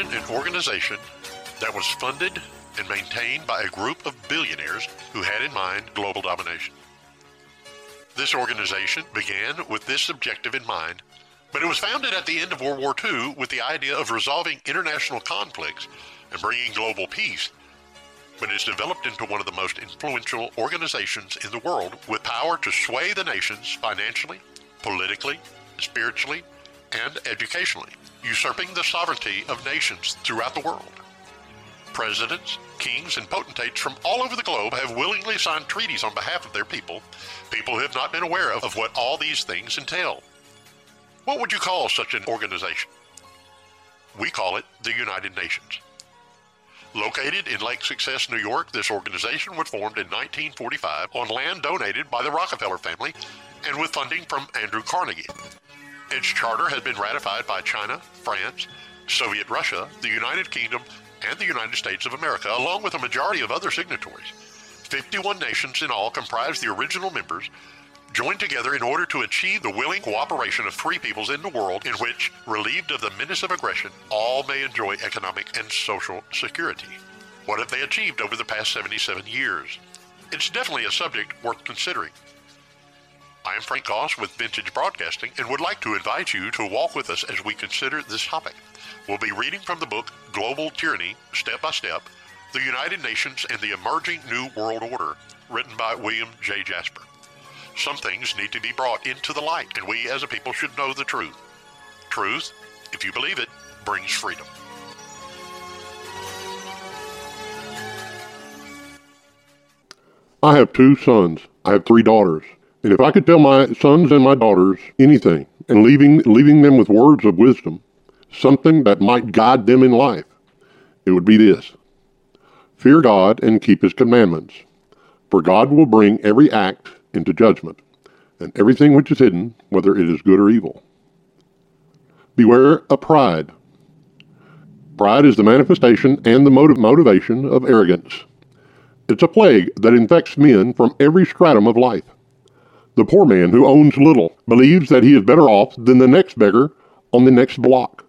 An organization that was funded and maintained by a group of billionaires who had in mind global domination. This organization began with this objective in mind, but it was founded at the end of World War II with the idea of resolving international conflicts and bringing global peace. But it's developed into one of the most influential organizations in the world with power to sway the nations financially, politically, spiritually, and educationally, usurping the sovereignty of nations throughout the world. Presidents, kings, and potentates from all over the globe have willingly signed treaties on behalf of their people, people who have not been aware of what all these things entail. What would you call such an organization? We call it the United Nations. Located in Lake Success, New York, this organization was formed in 1945 on land donated by the Rockefeller family and with funding from Andrew Carnegie. Its charter has been ratified by China, France, Soviet Russia, the United Kingdom, and the United States of America, along with a majority of other signatories. 51 nations in all comprise the original members, joined together in order to achieve the willing cooperation of free peoples in the world in which, relieved of the menace of aggression, all may enjoy economic and social security. What have they achieved over the past 77 years? It's definitely a subject worth considering. I am Frank Goss with Vintage Broadcasting and would like to invite you to walk with us as we consider this topic. We'll be reading from the book Global Tyranny, Step by Step The United Nations and the Emerging New World Order, written by William J. Jasper. Some things need to be brought into the light, and we as a people should know the truth. Truth, if you believe it, brings freedom. I have two sons. I have three daughters. And if I could tell my sons and my daughters anything, and leaving, leaving them with words of wisdom, something that might guide them in life, it would be this Fear God and keep his commandments, for God will bring every act into judgment, and everything which is hidden, whether it is good or evil. Beware of pride. Pride is the manifestation and the motive, motivation of arrogance. It's a plague that infects men from every stratum of life. The poor man who owns little believes that he is better off than the next beggar on the next block.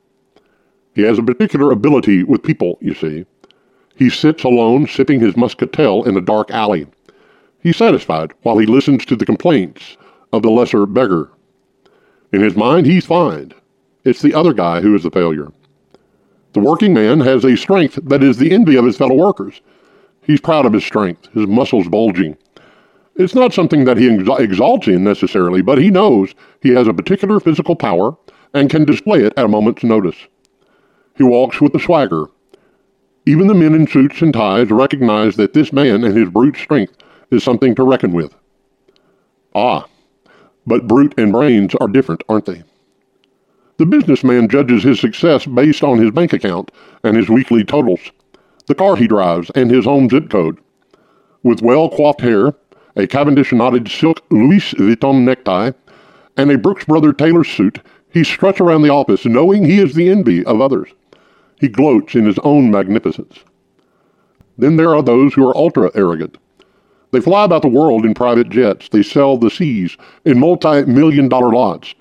He has a particular ability with people, you see. He sits alone sipping his muscatel in a dark alley. He's satisfied while he listens to the complaints of the lesser beggar. In his mind, he's fine. It's the other guy who is the failure. The working man has a strength that is the envy of his fellow workers. He's proud of his strength, his muscles bulging, it's not something that he exalts in necessarily, but he knows he has a particular physical power and can display it at a moment's notice. He walks with a swagger. Even the men in suits and ties recognize that this man and his brute strength is something to reckon with. Ah, but brute and brains are different, aren't they? The businessman judges his success based on his bank account and his weekly totals, the car he drives, and his home zip code. With well coiffed hair, a Cavendish knotted silk Louis Vuitton necktie, and a Brooks Brother tailor suit, he struts around the office knowing he is the envy of others. He gloats in his own magnificence. Then there are those who are ultra arrogant. They fly about the world in private jets, they sell the seas in multi million dollar lots,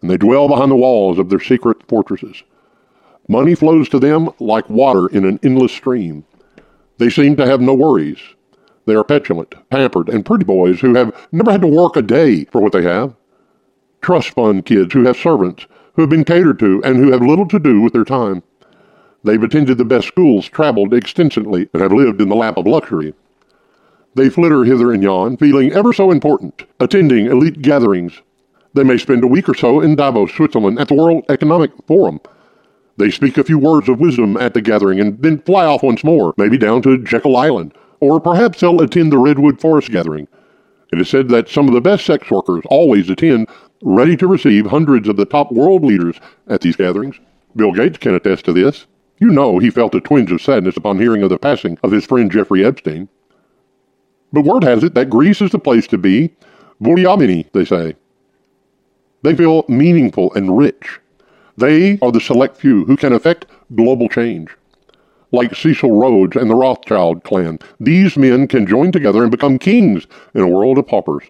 and they dwell behind the walls of their secret fortresses. Money flows to them like water in an endless stream. They seem to have no worries. They are petulant, pampered, and pretty boys who have never had to work a day for what they have. Trust fund kids who have servants, who have been catered to, and who have little to do with their time. They've attended the best schools, traveled extensively, and have lived in the lap of luxury. They flitter hither and yon, feeling ever so important, attending elite gatherings. They may spend a week or so in Davos, Switzerland, at the World Economic Forum. They speak a few words of wisdom at the gathering and then fly off once more, maybe down to Jekyll Island, or perhaps they'll attend the Redwood Forest gathering. It is said that some of the best sex workers always attend, ready to receive hundreds of the top world leaders at these gatherings. Bill Gates can attest to this. You know he felt a twinge of sadness upon hearing of the passing of his friend Jeffrey Epstein. But word has it that Greece is the place to be. Vouliagmeni, they say. They feel meaningful and rich. They are the select few who can affect global change like Cecil Rhodes and the Rothschild clan. These men can join together and become kings in a world of paupers.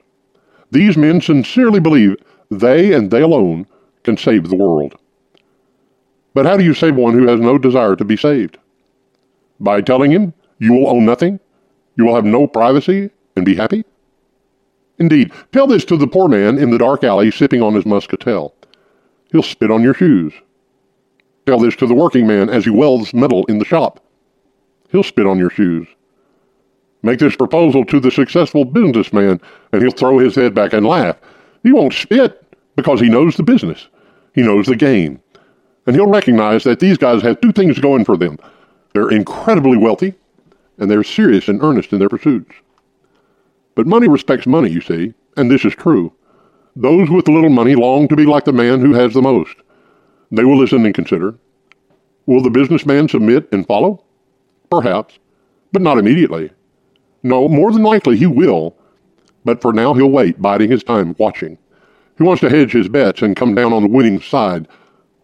These men sincerely believe they and they alone can save the world. But how do you save one who has no desire to be saved? By telling him you will own nothing, you will have no privacy, and be happy? Indeed, tell this to the poor man in the dark alley sipping on his muscatel. He'll spit on your shoes. Tell this to the working man as he welds metal in the shop. He'll spit on your shoes. Make this proposal to the successful businessman, and he'll throw his head back and laugh. He won't spit because he knows the business. He knows the game. And he'll recognize that these guys have two things going for them. They're incredibly wealthy, and they're serious and earnest in their pursuits. But money respects money, you see, and this is true. Those with little money long to be like the man who has the most. They will listen and consider. Will the businessman submit and follow? Perhaps, but not immediately. No, more than likely he will, but for now he'll wait, biding his time, watching. He wants to hedge his bets and come down on the winning side,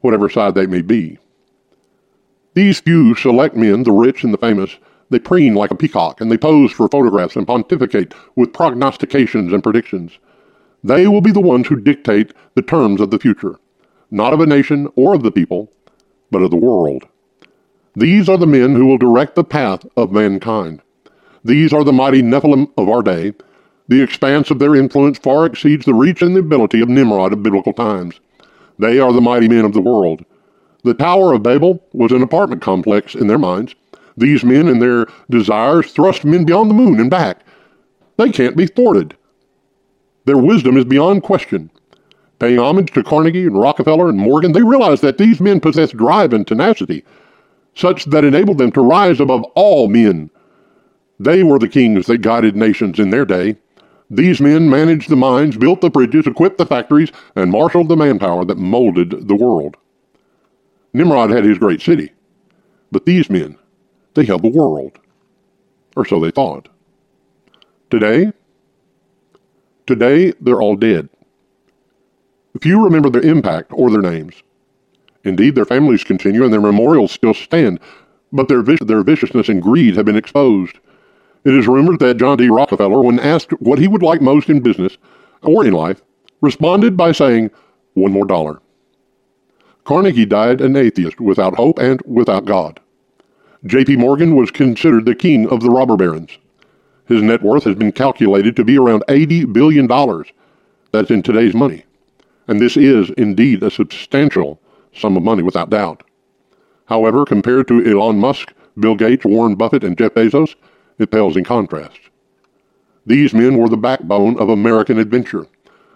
whatever side they may be. These few select men, the rich and the famous, they preen like a peacock, and they pose for photographs and pontificate with prognostications and predictions. They will be the ones who dictate the terms of the future, not of a nation or of the people, but of the world. These are the men who will direct the path of mankind. These are the mighty Nephilim of our day. The expanse of their influence far exceeds the reach and the ability of Nimrod of biblical times. They are the mighty men of the world. The Tower of Babel was an apartment complex in their minds. These men and their desires thrust men beyond the moon and back. They can't be thwarted. Their wisdom is beyond question. Paying homage to Carnegie and Rockefeller and Morgan, they realized that these men possessed drive and tenacity, such that enabled them to rise above all men they were the kings that guided nations in their day. These men managed the mines, built the bridges, equipped the factories, and marshaled the manpower that molded the world. Nimrod had his great city, but these men, they held the world. Or so they thought. Today, today they're all dead. Few remember their impact or their names. Indeed, their families continue and their memorials still stand, but their, vic- their viciousness and greed have been exposed. It is rumored that John D. Rockefeller, when asked what he would like most in business or in life, responded by saying, one more dollar. Carnegie died an atheist without hope and without God. J.P. Morgan was considered the king of the robber barons. His net worth has been calculated to be around $80 billion. That's in today's money. And this is indeed a substantial sum of money without doubt. However, compared to Elon Musk, Bill Gates, Warren Buffett, and Jeff Bezos, it pales in contrast. These men were the backbone of American adventure.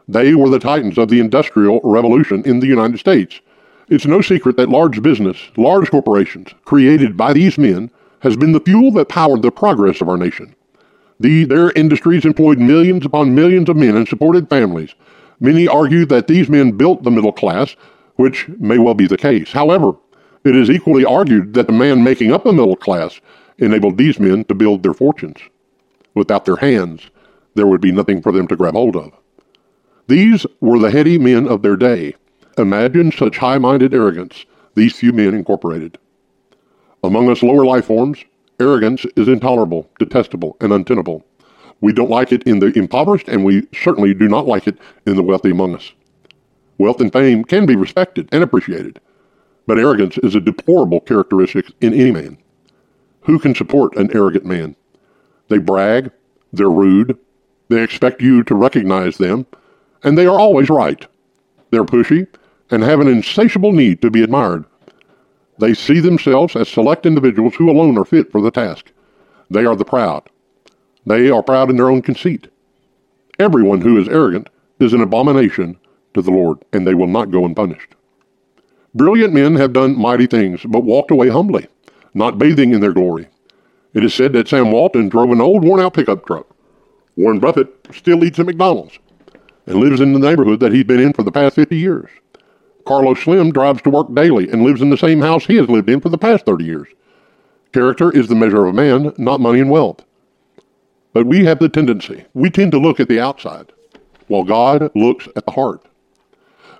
They were the titans of the Industrial Revolution in the United States. It's no secret that large business, large corporations, created by these men, has been the fuel that powered the progress of our nation. The, their industries employed millions upon millions of men and supported families. Many argue that these men built the middle class, which may well be the case. However, it is equally argued that the man making up the middle class enabled these men to build their fortunes. Without their hands, there would be nothing for them to grab hold of. These were the heady men of their day. Imagine such high minded arrogance these few men incorporated. Among us lower life forms, arrogance is intolerable, detestable, and untenable. We don't like it in the impoverished, and we certainly do not like it in the wealthy among us. Wealth and fame can be respected and appreciated, but arrogance is a deplorable characteristic in any man. Who can support an arrogant man? They brag, they're rude, they expect you to recognize them, and they are always right. They're pushy and have an insatiable need to be admired. They see themselves as select individuals who alone are fit for the task. They are the proud. They are proud in their own conceit. Everyone who is arrogant is an abomination to the Lord, and they will not go unpunished. Brilliant men have done mighty things, but walked away humbly not bathing in their glory. It is said that Sam Walton drove an old worn out pickup truck. Warren Buffett still eats at McDonald's and lives in the neighborhood that he's been in for the past 50 years. Carlos Slim drives to work daily and lives in the same house he has lived in for the past 30 years. Character is the measure of a man, not money and wealth. But we have the tendency, we tend to look at the outside, while God looks at the heart.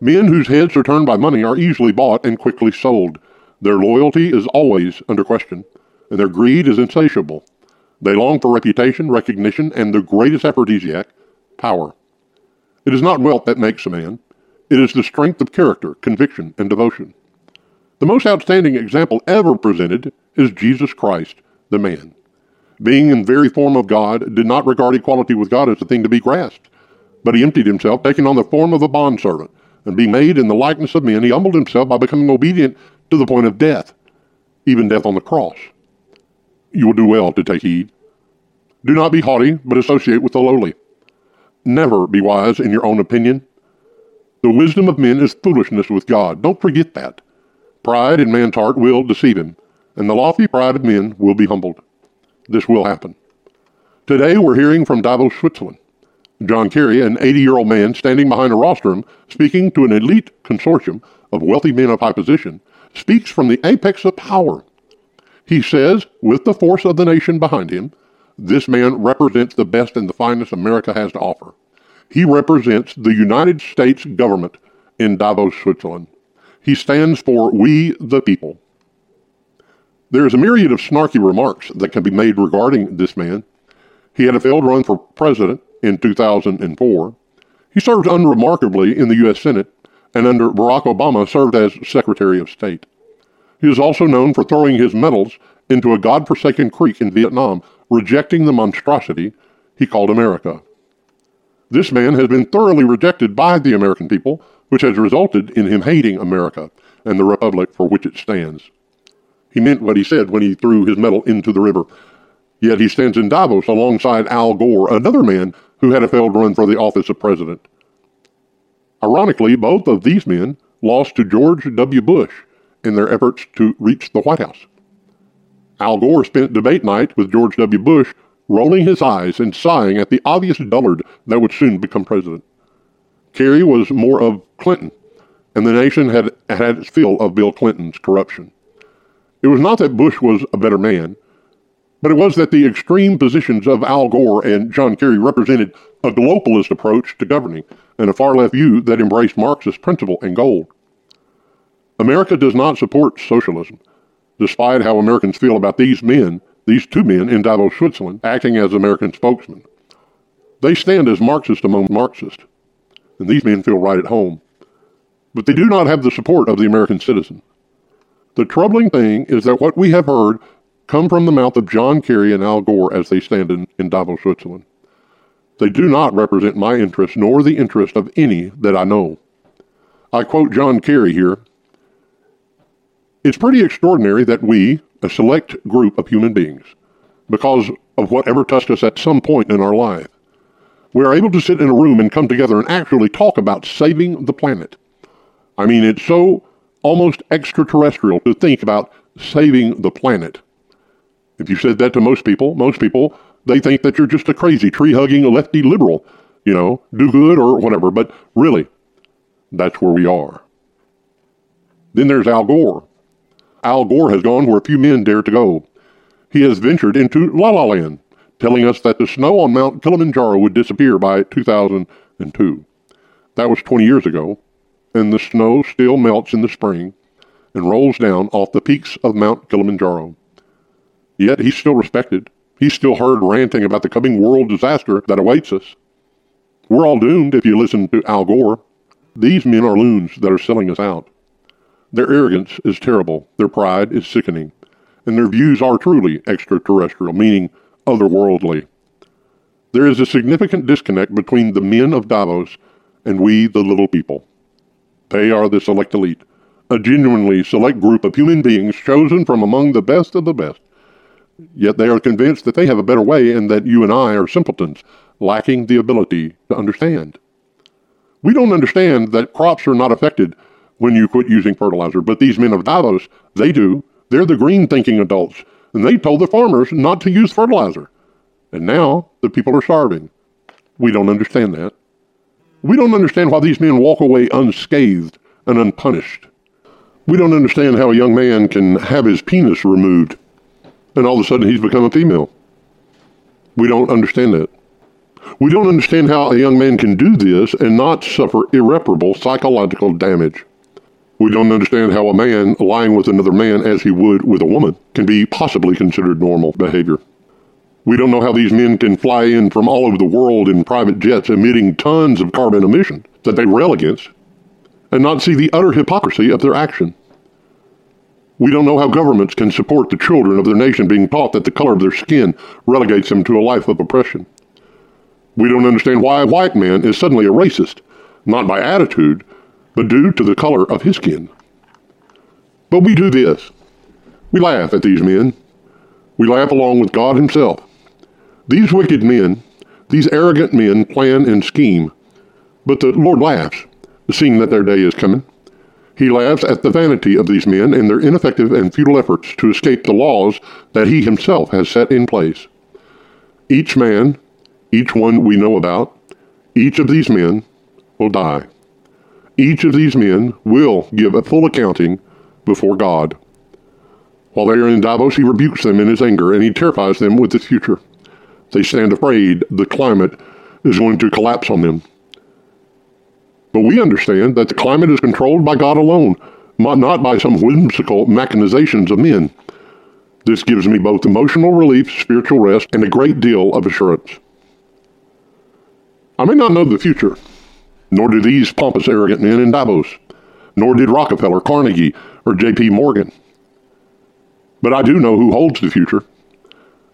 Men whose heads are turned by money are easily bought and quickly sold. Their loyalty is always under question, and their greed is insatiable. They long for reputation, recognition, and the greatest aphrodisiac, power. It is not wealth that makes a man. It is the strength of character, conviction, and devotion. The most outstanding example ever presented is Jesus Christ, the man. Being in very form of God, did not regard equality with God as a thing to be grasped, but he emptied himself, taking on the form of a bondservant, and being made in the likeness of men, he humbled himself by becoming obedient to the point of death, even death on the cross. You will do well to take heed. Do not be haughty, but associate with the lowly. Never be wise in your own opinion. The wisdom of men is foolishness with God. Don't forget that. Pride in man's heart will deceive him, and the lofty pride of men will be humbled. This will happen. Today we're hearing from Davos, Switzerland. John Kerry, an 80 year old man standing behind a rostrum speaking to an elite consortium of wealthy men of high position, speaks from the apex of power. He says, with the force of the nation behind him, this man represents the best and the finest America has to offer. He represents the United States government in Davos, Switzerland. He stands for we the people. There is a myriad of snarky remarks that can be made regarding this man. He had a failed run for president in 2004. He served unremarkably in the U.S. Senate and under Barack Obama served as Secretary of State. He is also known for throwing his medals into a God-forsaken creek in Vietnam rejecting the monstrosity he called America. This man has been thoroughly rejected by the American people, which has resulted in him hating America and the republic for which it stands. He meant what he said when he threw his medal into the river. Yet he stands in Davos alongside Al Gore, another man who had a failed run for the office of president. Ironically, both of these men lost to George W. Bush in their efforts to reach the White House. Al Gore spent debate night with George W. Bush rolling his eyes and sighing at the obvious dullard that would soon become president. Kerry was more of Clinton, and the nation had had its fill of Bill Clinton's corruption. It was not that Bush was a better man, but it was that the extreme positions of Al Gore and John Kerry represented a globalist approach to governing and a far left view that embraced Marxist principle and goal. America does not support socialism despite how Americans feel about these men, these two men in Davos, Switzerland, acting as American spokesmen. They stand as Marxists among Marxists, and these men feel right at home. But they do not have the support of the American citizen. The troubling thing is that what we have heard come from the mouth of John Kerry and Al Gore as they stand in, in Davos, Switzerland. They do not represent my interest nor the interest of any that I know. I quote John Kerry here it's pretty extraordinary that we, a select group of human beings, because of whatever touched us at some point in our life, we are able to sit in a room and come together and actually talk about saving the planet. I mean, it's so almost extraterrestrial to think about saving the planet. If you said that to most people, most people, they think that you're just a crazy tree hugging lefty liberal, you know, do good or whatever. But really, that's where we are. Then there's Al Gore. Al Gore has gone where few men dare to go. He has ventured into La La Land, telling us that the snow on Mount Kilimanjaro would disappear by 2002. That was 20 years ago, and the snow still melts in the spring and rolls down off the peaks of Mount Kilimanjaro. Yet he's still respected. He's still heard ranting about the coming world disaster that awaits us. We're all doomed if you listen to Al Gore. These men are loons that are selling us out. Their arrogance is terrible, their pride is sickening, and their views are truly extraterrestrial, meaning otherworldly. There is a significant disconnect between the men of Davos and we, the little people. They are the select elite, a genuinely select group of human beings chosen from among the best of the best. Yet they are convinced that they have a better way and that you and I are simpletons, lacking the ability to understand. We don't understand that crops are not affected when you quit using fertilizer. But these men of Davos, they do. They're the green thinking adults. And they told the farmers not to use fertilizer. And now the people are starving. We don't understand that. We don't understand why these men walk away unscathed and unpunished. We don't understand how a young man can have his penis removed and all of a sudden he's become a female. We don't understand that. We don't understand how a young man can do this and not suffer irreparable psychological damage. We don't understand how a man lying with another man as he would with a woman can be possibly considered normal behavior. We don't know how these men can fly in from all over the world in private jets emitting tons of carbon emission that they rail against and not see the utter hypocrisy of their action. We don't know how governments can support the children of their nation being taught that the color of their skin relegates them to a life of oppression. We don't understand why a white man is suddenly a racist, not by attitude, but due to the color of his skin. But we do this. We laugh at these men. We laugh along with God Himself. These wicked men, these arrogant men plan and scheme, but the Lord laughs, seeing that their day is coming. He laughs at the vanity of these men and their ineffective and futile efforts to escape the laws that he himself has set in place. Each man, each one we know about, each of these men will die. Each of these men will give a full accounting before God. While they are in Davos, he rebukes them in his anger and he terrifies them with the future. They stand afraid the climate is going to collapse on them. But we understand that the climate is controlled by God alone, not by some whimsical machinations of men. This gives me both emotional relief, spiritual rest, and a great deal of assurance. I may not know the future, nor do these pompous, arrogant men in Davos, nor did Rockefeller, Carnegie, or J.P. Morgan. But I do know who holds the future,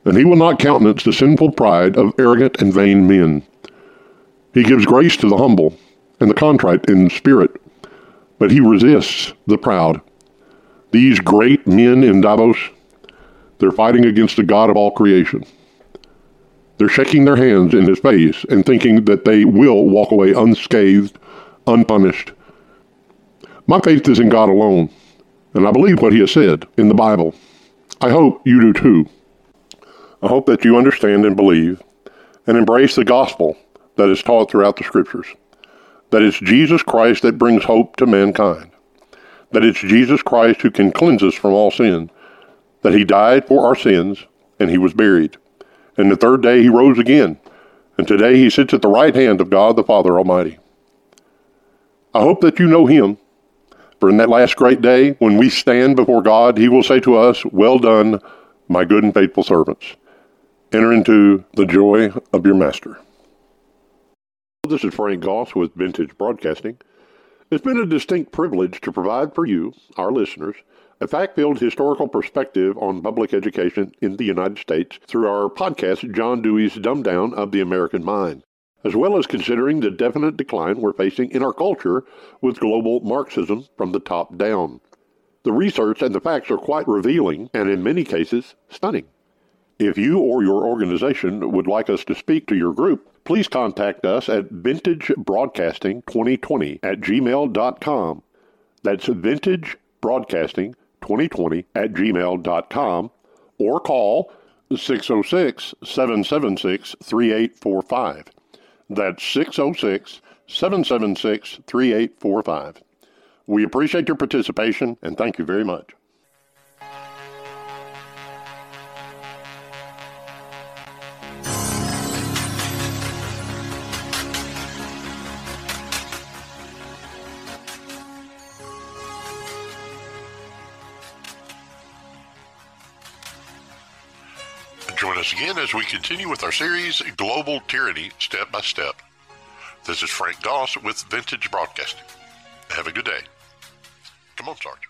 and he will not countenance the sinful pride of arrogant and vain men. He gives grace to the humble and the contrite in spirit, but he resists the proud. These great men in Davos, they're fighting against the God of all creation. They're shaking their hands in his face and thinking that they will walk away unscathed, unpunished. My faith is in God alone, and I believe what he has said in the Bible. I hope you do too. I hope that you understand and believe and embrace the gospel that is taught throughout the scriptures that it's Jesus Christ that brings hope to mankind, that it's Jesus Christ who can cleanse us from all sin, that he died for our sins and he was buried. And the third day he rose again, and today he sits at the right hand of God the Father Almighty. I hope that you know him, for in that last great day, when we stand before God, he will say to us, Well done, my good and faithful servants. Enter into the joy of your master. This is Frank Goss with Vintage Broadcasting. It's been a distinct privilege to provide for you, our listeners, a fact filled historical perspective on public education in the United States through our podcast, John Dewey's Dumb Down of the American Mind, as well as considering the definite decline we're facing in our culture with global Marxism from the top down. The research and the facts are quite revealing and, in many cases, stunning. If you or your organization would like us to speak to your group, please contact us at vintagebroadcasting2020 at gmail.com. That's vintagebroadcasting2020 at gmail.com or call 606 776 3845. That's 606 776 3845. We appreciate your participation and thank you very much. Us again as we continue with our series, Global Tyranny Step by Step. This is Frank Goss with Vintage Broadcasting. Have a good day. Come on, Sergeant.